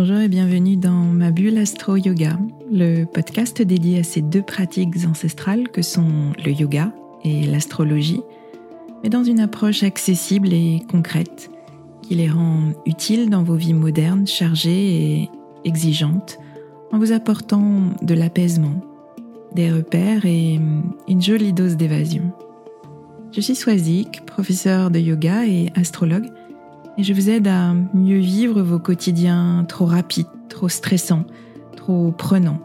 Bonjour et bienvenue dans ma bulle Astro Yoga, le podcast dédié à ces deux pratiques ancestrales que sont le yoga et l'astrologie, mais dans une approche accessible et concrète qui les rend utiles dans vos vies modernes, chargées et exigeantes, en vous apportant de l'apaisement, des repères et une jolie dose d'évasion. Je suis Swazik, professeur de yoga et astrologue, et je vous aide à mieux vivre vos quotidiens trop rapides, trop stressants, trop prenants,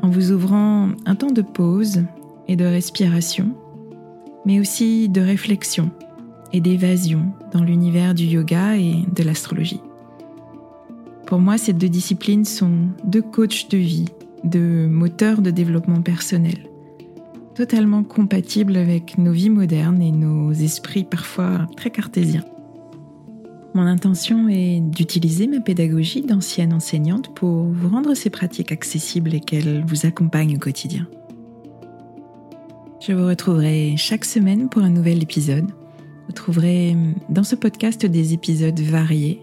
en vous ouvrant un temps de pause et de respiration, mais aussi de réflexion et d'évasion dans l'univers du yoga et de l'astrologie. Pour moi, ces deux disciplines sont deux coachs de vie, deux moteurs de développement personnel, totalement compatibles avec nos vies modernes et nos esprits parfois très cartésiens. Mon intention est d'utiliser ma pédagogie d'ancienne enseignante pour vous rendre ces pratiques accessibles et qu'elles vous accompagnent au quotidien. Je vous retrouverai chaque semaine pour un nouvel épisode. Vous trouverez dans ce podcast des épisodes variés,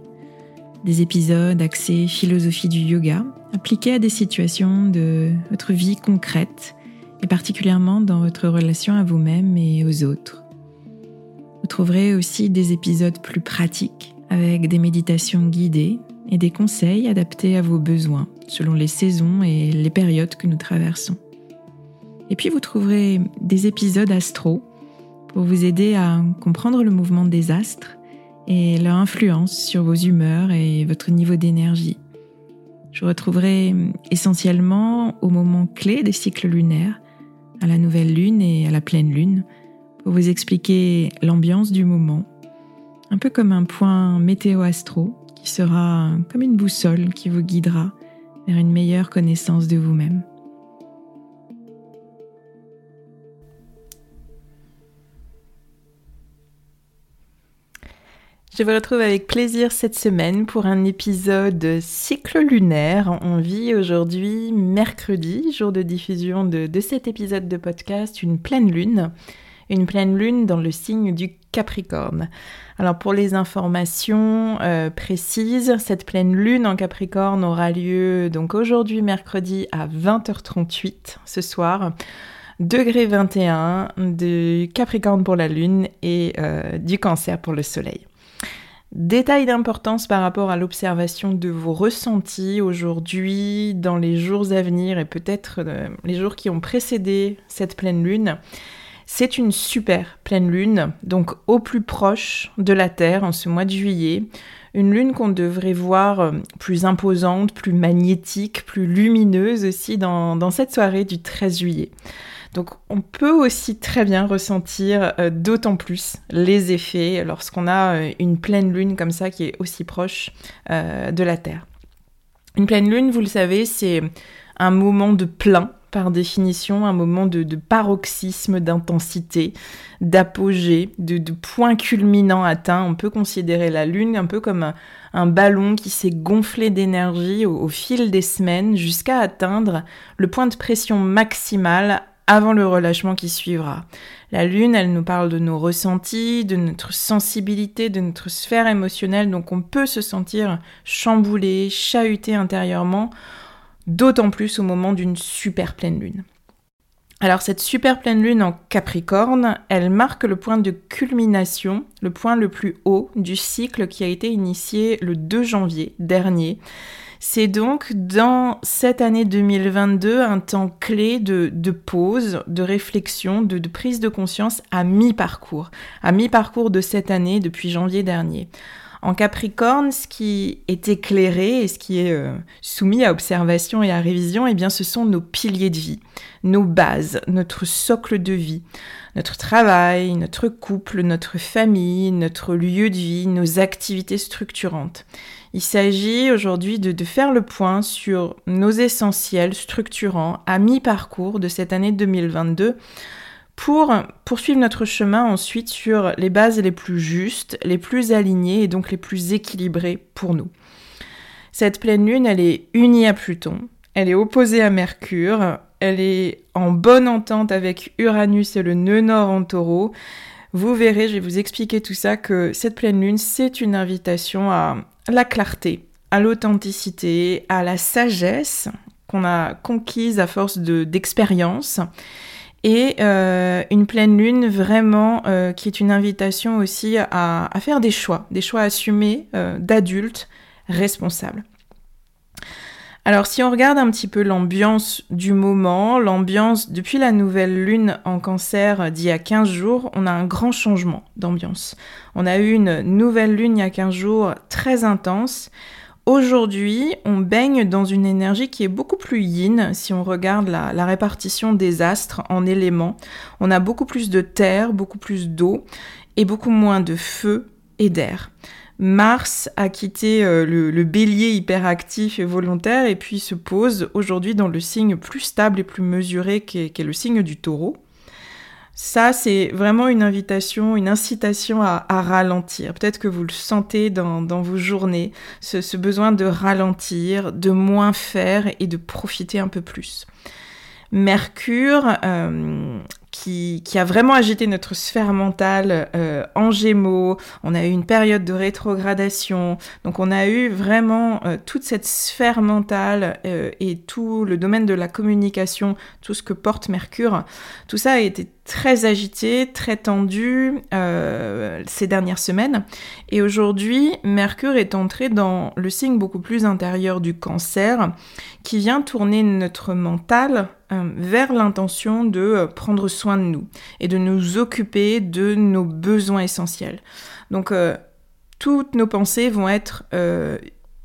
des épisodes axés philosophie du yoga, appliqués à des situations de votre vie concrète et particulièrement dans votre relation à vous-même et aux autres. Vous trouverez aussi des épisodes plus pratiques avec des méditations guidées et des conseils adaptés à vos besoins selon les saisons et les périodes que nous traversons. Et puis vous trouverez des épisodes astro pour vous aider à comprendre le mouvement des astres et leur influence sur vos humeurs et votre niveau d'énergie. Je retrouverai essentiellement au moment clé des cycles lunaires, à la nouvelle lune et à la pleine lune, pour vous expliquer l'ambiance du moment un peu comme un point météo-astro qui sera comme une boussole qui vous guidera vers une meilleure connaissance de vous-même. Je vous retrouve avec plaisir cette semaine pour un épisode cycle lunaire. On vit aujourd'hui mercredi, jour de diffusion de, de, cet épisode de podcast, une pleine lune. Une pleine lune dans le signe du Capricorne. Alors pour les informations euh, précises, cette pleine lune en Capricorne aura lieu donc aujourd'hui mercredi à 20h38 ce soir. Degré 21 de Capricorne pour la lune et euh, du Cancer pour le soleil. Détail d'importance par rapport à l'observation de vos ressentis aujourd'hui, dans les jours à venir et peut-être euh, les jours qui ont précédé cette pleine lune. C'est une super pleine lune, donc au plus proche de la Terre en ce mois de juillet. Une lune qu'on devrait voir euh, plus imposante, plus magnétique, plus lumineuse aussi dans, cette soirée du 13 juillet. Donc on peut aussi très bien ressentir euh, d'autant plus les effets lorsqu'on a euh, une pleine lune comme ça qui est aussi proche de la Terre. Une pleine lune, vous le savez, c'est un moment de plein par définition un moment de, paroxysme d'intensité, d'apogée, de, point culminant atteint. On peut considérer la Lune un peu comme un, ballon qui s'est gonflé d'énergie au, fil des semaines jusqu'à atteindre le point de pression maximal avant le relâchement qui suivra. La Lune, elle nous parle de nos ressentis, de notre sensibilité, de notre sphère émotionnelle, donc on peut se sentir chamboulé, chahuté intérieurement d'autant plus au moment d'une super pleine lune. Alors cette super pleine lune en Capricorne, elle marque le point de culmination, le point le plus haut du cycle qui a été initié le 2 janvier dernier. C'est donc dans cette année 2022 un temps clé de, pause, de réflexion, de, prise de conscience à mi-parcours, à mi-parcours de cette année depuis janvier dernier. En Capricorne, ce qui est éclairé et ce qui est euh, soumis à observation et à révision, eh bien, ce sont nos piliers de vie, nos bases, notre socle de vie, notre travail, notre couple, notre famille, notre lieu de vie, nos activités structurantes. Il s'agit aujourd'hui de, de, faire le point sur nos essentiels structurants à mi-parcours de cette année 2022 pour poursuivre notre chemin ensuite sur les bases les plus justes, les plus alignées et donc les plus équilibrées pour nous. Cette pleine lune, elle est unie à Pluton, elle est opposée à Mercure, elle est en bonne entente avec Uranus et le nœud nord en taureau. Vous verrez, je vais vous expliquer tout ça, que cette pleine lune, c'est une invitation à la clarté, à l'authenticité, à la sagesse qu'on a conquise à force d'expérience. Et euh, une pleine lune vraiment euh, qui est une invitation aussi à, faire des choix, des choix assumés euh, d'adultes responsables. Alors si on regarde un petit peu l'ambiance du moment, l'ambiance depuis la nouvelle lune en cancer d'il y a 15 jours, on a un grand changement d'ambiance. On a eu une nouvelle lune il y a 15 jours très intense. Aujourd'hui, on baigne dans une énergie qui est beaucoup plus yin si on regarde la, répartition des astres en éléments. On a beaucoup plus de terre, beaucoup plus d'eau et beaucoup moins de feu et d'air. Mars a quitté euh, le, bélier hyperactif et volontaire et puis se pose aujourd'hui dans le signe plus stable et plus mesuré qu'est le signe du taureau. Ça, c'est vraiment une invitation, une incitation à, ralentir. Peut-être que vous le sentez dans, vos journées, ce, besoin de ralentir, de moins faire et de profiter un peu plus. Mercure euh, qui, a vraiment agité notre sphère mentale euh, en gémeaux. On a eu une période de rétrogradation. Donc on a eu vraiment euh, toute cette sphère mentale euh, et tout le domaine de la communication, tout ce que porte Mercure. Tout ça a été très agité, très tendu ces dernières semaines. Et aujourd'hui, Mercure est entré dans le signe beaucoup plus intérieur du cancer qui vient tourner notre mental vers l'intention de prendre soin de nous et de nous occuper de nos besoins essentiels. Donc euh, toutes nos pensées vont être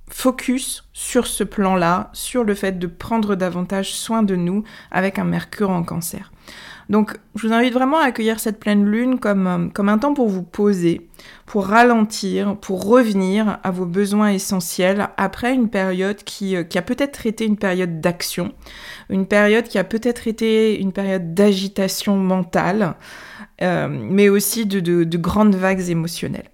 focus sur ce plan-là, sur le fait de prendre davantage soin de nous avec un Mercure en cancer. Donc je vous invite vraiment à accueillir cette pleine lune comme, euh, comme un temps pour vous poser, pour ralentir, pour revenir à vos besoins essentiels après une période qui, euh, qui a peut-être été une période d'action, une période qui a peut-être été une période d'agitation mentale, euh, mais aussi de, de grandes vagues émotionnelles.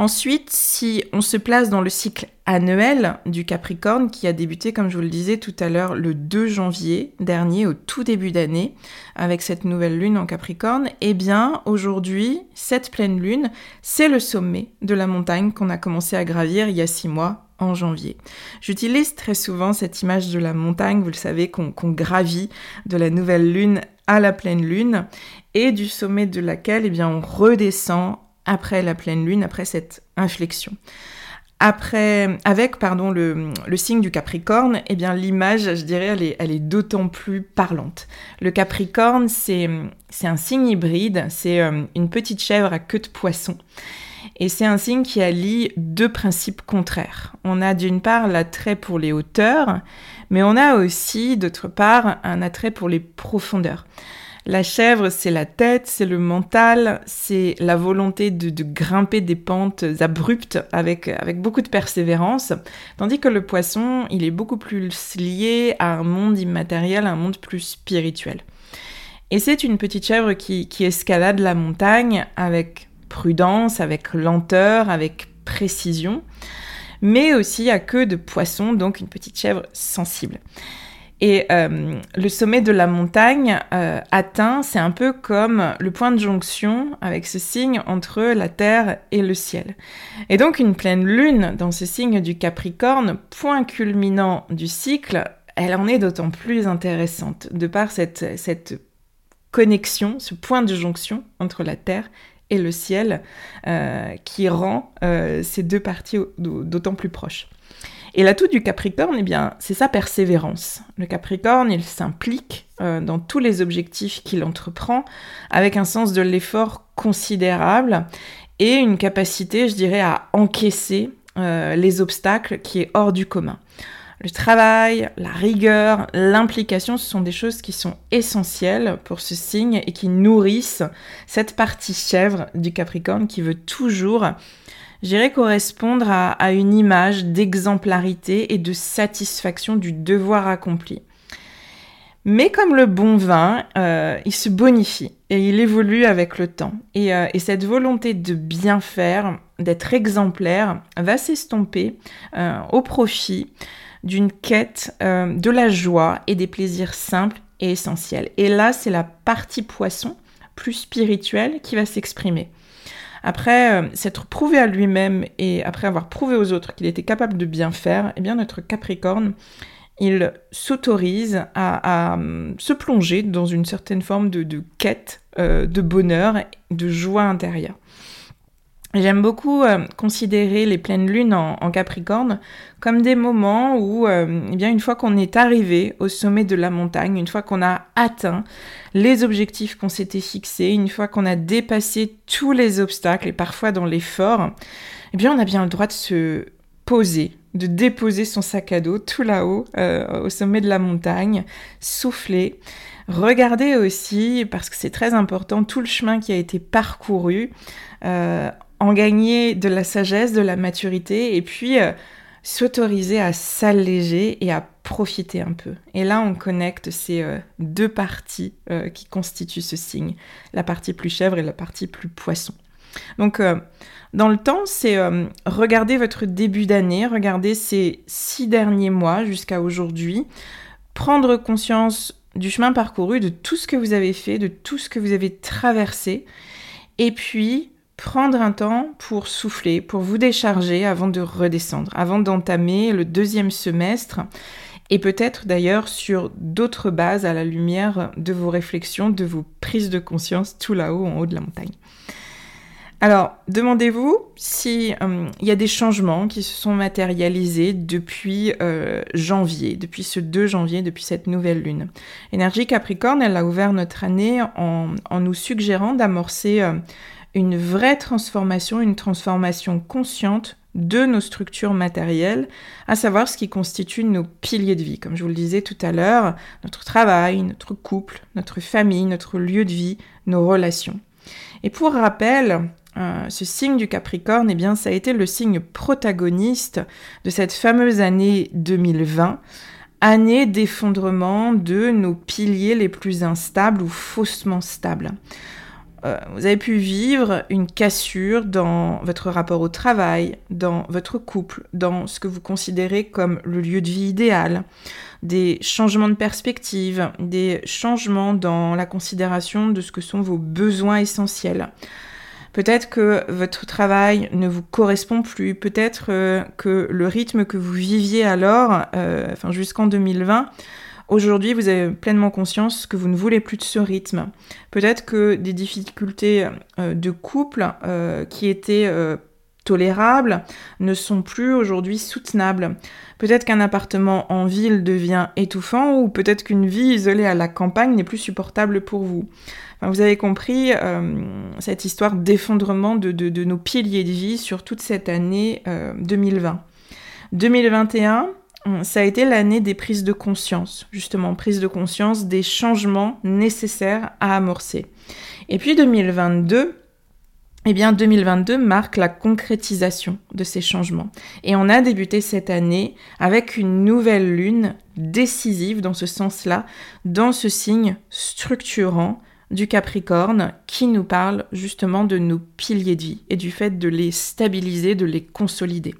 Ensuite, si on se place dans le cycle annuel du Capricorne qui a débuté, comme je vous le disais tout à l'heure, le 2 janvier dernier, au tout début d'année, avec cette nouvelle lune en Capricorne, eh bien aujourd'hui, cette pleine lune, c'est le sommet de la montagne qu'on a commencé à gravir il y a six mois en janvier. J'utilise très souvent cette image de la montagne, vous le savez, qu'on gravit de la nouvelle lune à la pleine lune, et du sommet de laquelle eh bien, on redescend après la pleine lune, après cette inflexion. Avec pardon, le, signe du Capricorne, eh bien l'image, je dirais, elle est, elle est d'autant plus parlante. Le Capricorne, c'est un signe hybride, c'est euh, une petite chèvre à queue de poisson. Et c'est un signe qui allie deux principes contraires. On a d'une part l'attrait pour les hauteurs, mais on a aussi d'autre part un attrait pour les profondeurs. La chèvre, c'est la tête, c'est le mental, c'est la volonté de, grimper des pentes abruptes avec, avec beaucoup de persévérance, tandis que le poisson, il est beaucoup plus lié à un monde immatériel, à un monde plus spirituel. Et c'est une petite chèvre qui, qui escalade la montagne avec prudence, avec lenteur, avec précision, mais aussi à queue de poisson, donc une petite chèvre sensible. Et euh, le sommet de la montagne euh, atteint, c'est un peu comme le point de jonction avec ce signe entre la Terre et le ciel. Et donc une pleine lune dans ce signe du Capricorne, point culminant du cycle, elle en est d'autant plus intéressante de par cette, cette connexion, ce point de jonction entre la Terre et le ciel euh, qui rend ces deux parties d'autant plus proches. Et l'atout du Capricorne, eh bien, c'est sa persévérance. Le Capricorne, il s'implique euh, dans tous les objectifs qu'il entreprend avec un sens de l'effort considérable et une capacité, je dirais, à encaisser euh, les obstacles qui est hors du commun. Le travail, la rigueur, l'implication, ce sont des choses qui sont essentielles pour ce signe et qui nourrissent cette partie chèvre du Capricorne qui veut toujours j'irais correspondre à, une image d'exemplarité et de satisfaction du devoir accompli. Mais comme le bon vin, euh, il se bonifie et il évolue avec le temps. Et, euh, cette volonté de bien faire, d'être exemplaire, va s'estomper euh, au profit d'une quête de la joie et des plaisirs simples et essentiels. Et là, c'est la partie poisson, plus spirituelle, qui va s'exprimer après euh, s'être prouvé à lui-même et après avoir prouvé aux autres qu'il était capable de bien faire, eh bien notre Capricorne, il s'autorise à, euh, se plonger dans une certaine forme de, quête euh, de bonheur, de joie intérieure. J'aime beaucoup euh, considérer les pleines lunes en, Capricorne comme des moments où, eh bien, une fois qu'on est arrivé au sommet de la montagne, une fois qu'on a atteint les objectifs qu'on s'était fixés, une fois qu'on a dépassé tous les obstacles et parfois dans l'effort, eh bien, on a bien le droit de se poser, de déposer son sac à dos tout là-haut, euh, au sommet de la montagne, souffler. Regardez aussi, parce que c'est très important, tout le chemin qui a été parcouru, euh, en gagner de la sagesse, de la maturité, et puis euh, s'autoriser à s'alléger et à profiter un peu. Et là, on connecte ces deux parties qui constituent ce signe, la partie plus chèvre et la partie plus poisson. Donc, dans le temps, c'est euh, regarder votre début d'année, regarder ces six derniers mois jusqu'à aujourd'hui, prendre conscience du chemin parcouru, de tout ce que vous avez fait, de tout ce que vous avez traversé, et puis prendre un temps pour souffler, pour vous décharger avant de redescendre, avant d'entamer le deuxième semestre, et peut-être d'ailleurs sur d'autres bases à la lumière de vos réflexions, de vos prises de conscience tout là-haut en haut de la montagne. Alors, demandez-vous s'il euh, y a des changements qui se sont matérialisés depuis euh, janvier, depuis ce 2 janvier, depuis cette nouvelle lune. Énergie Capricorne, elle a ouvert notre année en, nous suggérant d'amorcer euh, une vraie transformation, une transformation consciente de nos structures matérielles, à savoir ce qui constitue nos piliers de vie. Comme je vous le disais tout à l'heure, notre travail, notre couple, notre famille, notre lieu de vie, nos relations. Et pour rappel, euh, ce signe du Capricorne, eh bien, ça a été le signe protagoniste de cette fameuse année 2020, année d'effondrement de nos piliers les plus instables ou faussement stables. Euh, vous avez pu vivre une cassure dans votre rapport au travail, dans votre couple, dans ce que vous considérez comme le lieu de vie idéal, des changements de perspective, des changements dans la considération de ce que sont vos besoins essentiels. Peut-être que votre travail ne vous correspond plus, peut-être euh, que le rythme que vous viviez alors, euh, enfin jusqu'en 2020, aujourd'hui vous avez pleinement conscience que vous ne voulez plus de ce rythme. Peut-être que des difficultés euh, de couple qui étaient tolérables ne sont plus aujourd'hui soutenables. Peut-être qu'un appartement en ville devient étouffant ou peut-être qu'une vie isolée à la campagne n'est plus supportable pour vous vous avez compris euh, cette histoire d'effondrement de, nos piliers de vie sur toute cette année 2020. Euh, 2021, euh, ça a été l'année des prises de conscience, justement, prise de conscience des changements nécessaires à amorcer. Et puis 2022, eh bien 2022 marque la concrétisation de ces changements. Et on a débuté cette année avec une nouvelle lune décisive dans ce sens-là, dans ce signe structurant du Capricorne qui nous parle justement de nos piliers de vie et du fait de les stabiliser, de les consolider.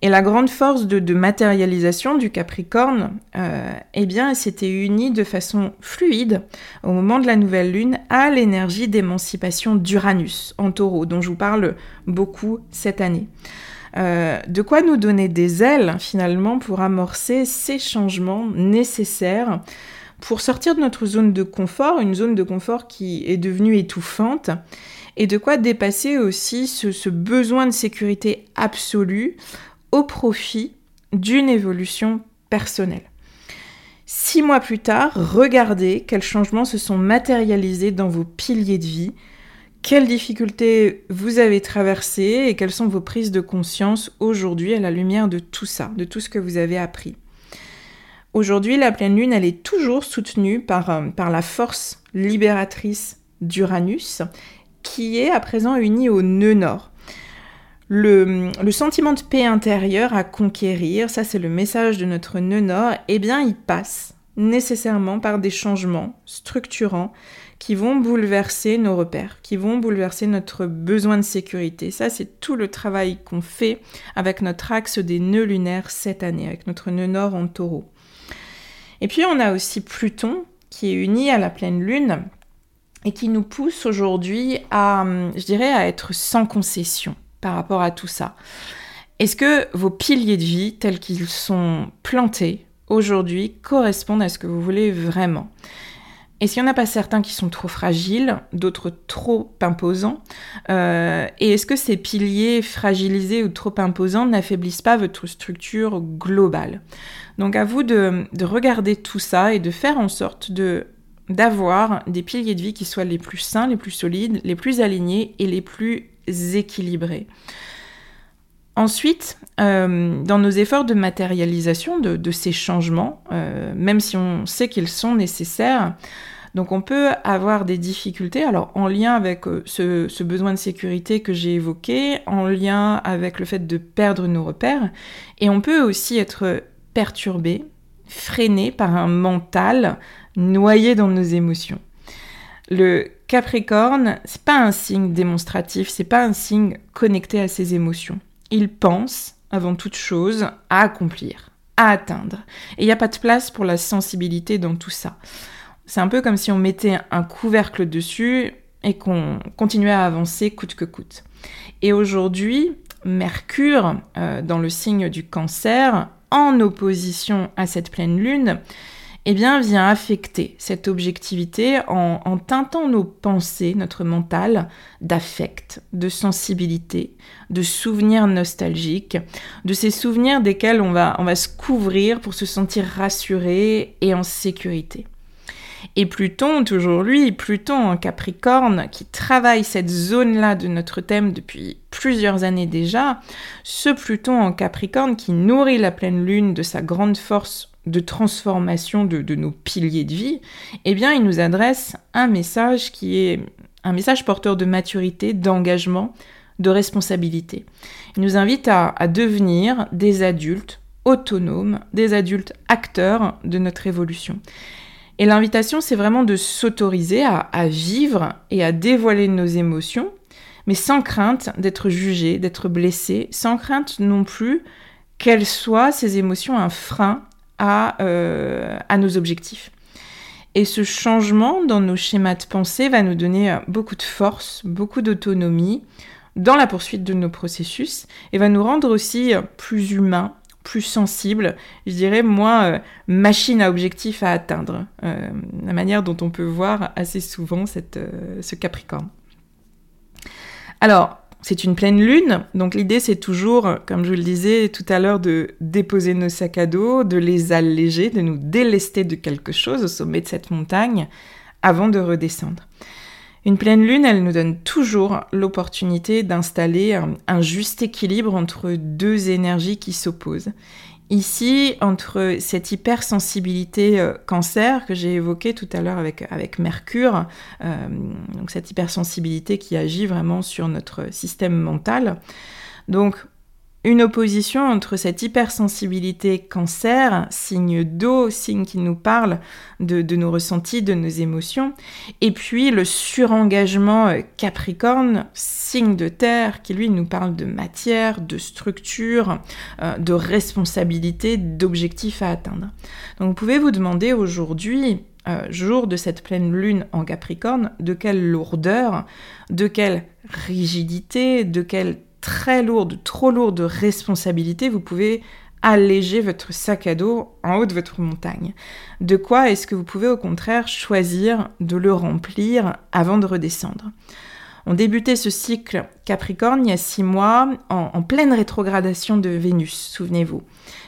Et la grande force de, matérialisation du Capricorne, euh, eh bien, s'était unie de façon fluide au moment de la nouvelle lune à l'énergie d'émancipation d'Uranus en taureau, dont je vous parle beaucoup cette année. Euh, de quoi nous donner des ailes finalement pour amorcer ces changements nécessaires pour sortir de notre zone de confort, une zone de confort qui est devenue étouffante, et de quoi dépasser aussi ce, besoin de sécurité absolue au profit d'une évolution personnelle. Six mois plus tard, regardez quels changements se sont matérialisés dans vos piliers de vie, quelles difficultés vous avez traversées et quelles sont vos prises de conscience aujourd'hui à la lumière de tout ça, de tout ce que vous avez appris. Aujourd'hui, la pleine lune, elle est toujours soutenue par, euh, la force libératrice d'Uranus, qui est à présent unie au nœud nord. Le, sentiment de paix intérieure à conquérir, ça c'est le message de notre nœud nord, eh bien il passe nécessairement par des changements structurants qui vont bouleverser nos repères, qui vont bouleverser notre besoin de sécurité. Ça c'est tout le travail qu'on fait avec notre axe des nœuds lunaires cette année, avec notre nœud nord en taureau. Et puis on a aussi Pluton qui est uni à la pleine lune et qui nous pousse aujourd'hui à, je dirais, à être sans concession par rapport à tout ça. Est-ce que vos piliers de vie, tels qu'ils sont plantés aujourd'hui, correspondent à ce que vous voulez vraiment? Est-ce qu'il n'y en a pas certains qui sont trop fragiles, d'autres trop imposants? Euh, Et est-ce que ces piliers fragilisés ou trop imposants n'affaiblissent pas votre structure globale? Donc à vous de, de regarder tout ça et de faire en sorte d'avoir des piliers de vie qui soient les plus sains, les plus solides, les plus alignés et les plus équilibrés. Ensuite, euh, dans nos efforts de matérialisation de, ces changements, euh, même si on sait qu'ils sont nécessaires, donc on peut avoir des difficultés, alors en lien avec euh, ce, besoin de sécurité que j'ai évoqué, en lien avec le fait de perdre nos repères, et on peut aussi être perturbé, freiné par un mental noyé dans nos émotions. Le Capricorne, c'est pas un signe démonstratif, c'est pas un signe connecté à ses émotions il pense, avant toute chose, à accomplir, à atteindre. Et il n'y a pas de place pour la sensibilité dans tout ça. C'est un peu comme si on mettait un couvercle dessus et qu'on continuait à avancer coûte que coûte. Et aujourd'hui, Mercure, euh, dans le signe du cancer, en opposition à cette pleine lune, eh vient affecter cette objectivité en, en teintant nos pensées, notre mental, d'affect, de sensibilité, de souvenirs nostalgiques, de ces souvenirs desquels on va, on va se couvrir pour se sentir rassuré et en sécurité. Et Pluton, toujours lui, Pluton en Capricorne, qui travaille cette zone-là de notre thème depuis plusieurs années déjà, ce Pluton en Capricorne qui nourrit la pleine lune de sa grande force de transformation de, nos piliers de vie, eh bien, il nous adresse un message qui est un message porteur de maturité, d'engagement, de responsabilité. Il nous invite à, devenir des adultes autonomes, des adultes acteurs de notre évolution. Et l'invitation, c'est vraiment de s'autoriser à, vivre et à dévoiler nos émotions, mais sans crainte d'être jugé, d'être blessé, sans crainte non plus qu'elles soient ces émotions un frein euh, à, nos objectifs. Et ce changement dans nos schémas de pensée va nous donner euh, beaucoup de force, beaucoup d'autonomie dans la poursuite de nos processus et va nous rendre aussi euh, plus humains, plus sensibles, je dirais moins machine à objectif à atteindre, la manière dont on peut voir assez souvent cette, ce Capricorne. Alors, c'est une pleine lune, donc l'idée c'est toujours, comme je le disais tout à l'heure, de déposer nos sacs à dos, de les alléger, de nous délester de quelque chose au sommet de cette montagne avant de redescendre. Une pleine lune, elle nous donne toujours l'opportunité d'installer un, juste équilibre entre deux énergies qui s'opposent. Ici, entre cette hypersensibilité euh, cancer que j'ai évoquée tout à l'heure avec, avec Mercure, euh, donc cette hypersensibilité qui agit vraiment sur notre système mental, donc une opposition entre cette hypersensibilité cancer, signe d'eau, signe qui nous parle de, nos ressentis, de nos émotions, et puis le surengagement euh, capricorne, signe de terre, qui lui nous parle de matière, de structure, euh, de responsabilité, d'objectifs à atteindre. Donc vous pouvez vous demander aujourd'hui, euh, jour de cette pleine lune en Capricorne, de quelle lourdeur, de quelle rigidité, de quelle très lourde, trop lourde responsabilité, vous pouvez alléger votre sac à dos en haut de votre montagne. De quoi est-ce que vous pouvez au contraire choisir de le remplir avant de redescendre? On débutait ce cycle Capricorne il y a six mois en, pleine rétrogradation de Vénus, souvenez-vous.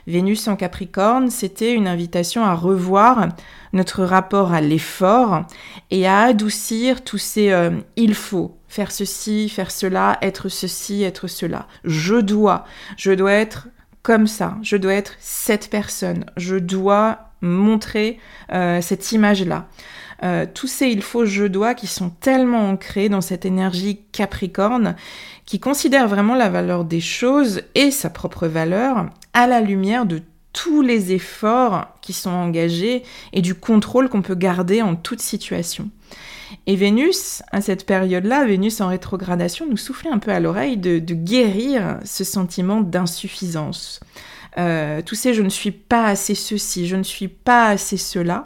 Vénus en Capricorne, c'était une invitation à revoir notre rapport à l'effort et à adoucir tous ces euh, il faut, faire ceci, faire cela, être ceci, être cela. Je dois, je dois être comme ça, je dois être cette personne, je dois montrer euh, cette image-là. Euh, tous ces il faut, je dois qui sont tellement ancrés dans cette énergie capricorne qui considère vraiment la valeur des choses et sa propre valeur à la lumière de tous les efforts qui sont engagés et du contrôle qu'on peut garder en toute situation. Et Vénus, à cette période-là, Vénus en rétrogradation, nous soufflait un peu à l'oreille de, guérir ce sentiment d'insuffisance. Euh, tous ces je ne suis pas assez ceci, je ne suis pas assez cela,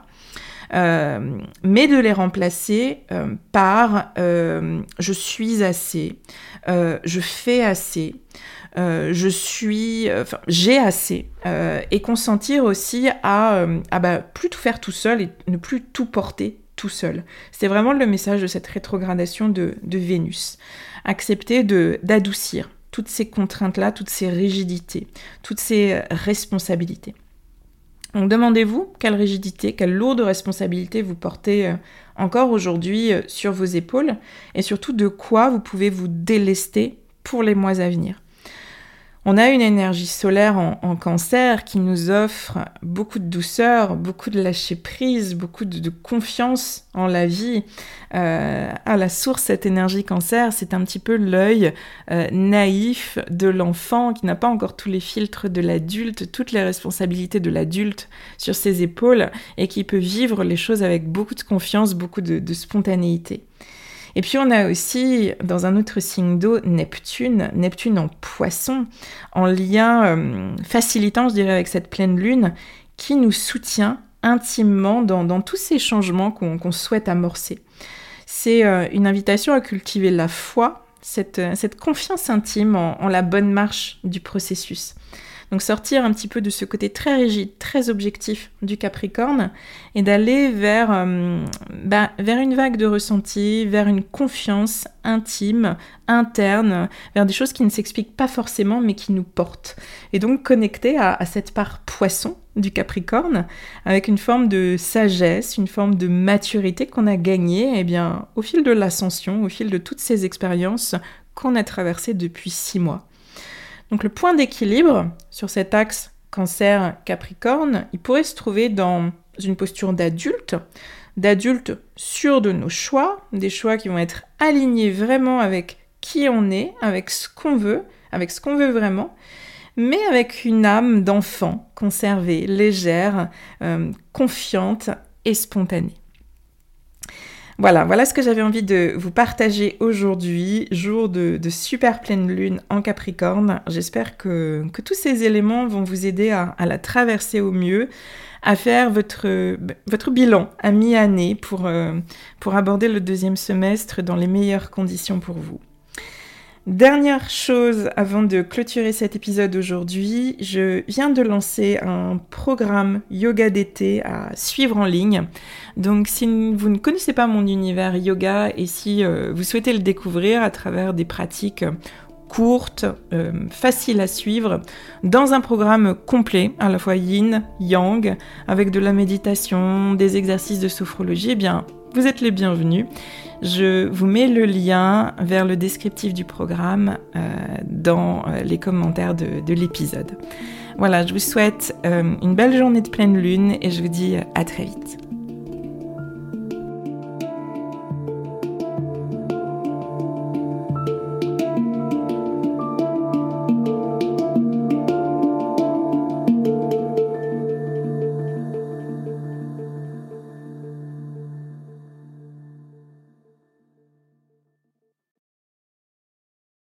mais de les remplacer par je suis assez, je fais assez, je suis, j'ai assez, et consentir aussi à, à bah, plus tout faire tout seul et ne plus tout porter tout seul. C'est vraiment le message de cette rétrogradation de, Vénus. Accepter d'adoucir toutes ces contraintes-là, toutes ces rigidités, toutes ces responsabilités. Donc demandez-vous quelle rigidité, quelle lourde responsabilité vous portez euh, encore aujourd'hui euh, sur vos épaules et surtout de quoi vous pouvez vous délester pour les mois à venir. On a une énergie solaire en, cancer qui nous offre beaucoup de douceur, beaucoup de lâcher prise, beaucoup de, confiance en la vie. Euh, à la source, cette énergie cancer, c'est un petit peu l'œil euh, naïf de l'enfant qui n'a pas encore tous les filtres de l'adulte, toutes les responsabilités de l'adulte sur ses épaules et qui peut vivre les choses avec beaucoup de confiance, beaucoup de spontanéité. Et puis on a aussi, dans un autre signe d'eau, Neptune, Neptune en poisson, en lien euh, facilitant, je dirais, avec cette pleine lune, qui nous soutient intimement dans, tous ces changements qu'on souhaite amorcer. C'est euh, une invitation à cultiver la foi, cette, cette confiance intime en, la bonne marche du processus. Donc sortir un petit peu de ce côté très rigide, très objectif du Capricorne et d'aller vers, euh, bah, vers une vague de ressenti, vers une confiance intime, interne, vers des choses qui ne s'expliquent pas forcément mais qui nous portent. Et donc connecter à, cette part poisson du Capricorne avec une forme de sagesse, une forme de maturité qu'on a gagnée eh bien, au fil de l'ascension, au fil de toutes ces expériences qu'on a traversées depuis six mois. Donc le point d'équilibre sur cet axe cancer-capricorne, il pourrait se trouver dans une posture d'adulte, d'adulte sûr de nos choix, des choix qui vont être alignés vraiment avec qui on est, avec ce qu'on veut, avec ce qu'on veut vraiment, mais avec une âme d'enfant conservée, légère, euh, confiante et spontanée. Voilà, voilà ce que j'avais envie de vous partager aujourd'hui, jour de, super pleine lune en Capricorne. J'espère que, tous ces éléments vont vous aider à, la traverser au mieux, à faire votre, bilan à mi-année euh, pour aborder le deuxième semestre dans les meilleures conditions pour vous. Dernière chose avant de clôturer cet épisode aujourd'hui, je viens de lancer un programme yoga d'été à suivre en ligne. Donc si vous ne connaissez pas mon univers yoga et si euh, vous souhaitez le découvrir à travers des pratiques courtes, euh, faciles à suivre, dans un programme complet, à la fois yin, yang, avec de la méditation, des exercices de sophrologie, eh bien vous êtes les bienvenus. Je vous mets le lien vers le descriptif du programme euh, dans euh, les commentaires de, l'épisode. Voilà, je vous souhaite euh, une belle journée de pleine lune et je vous dis à très vite.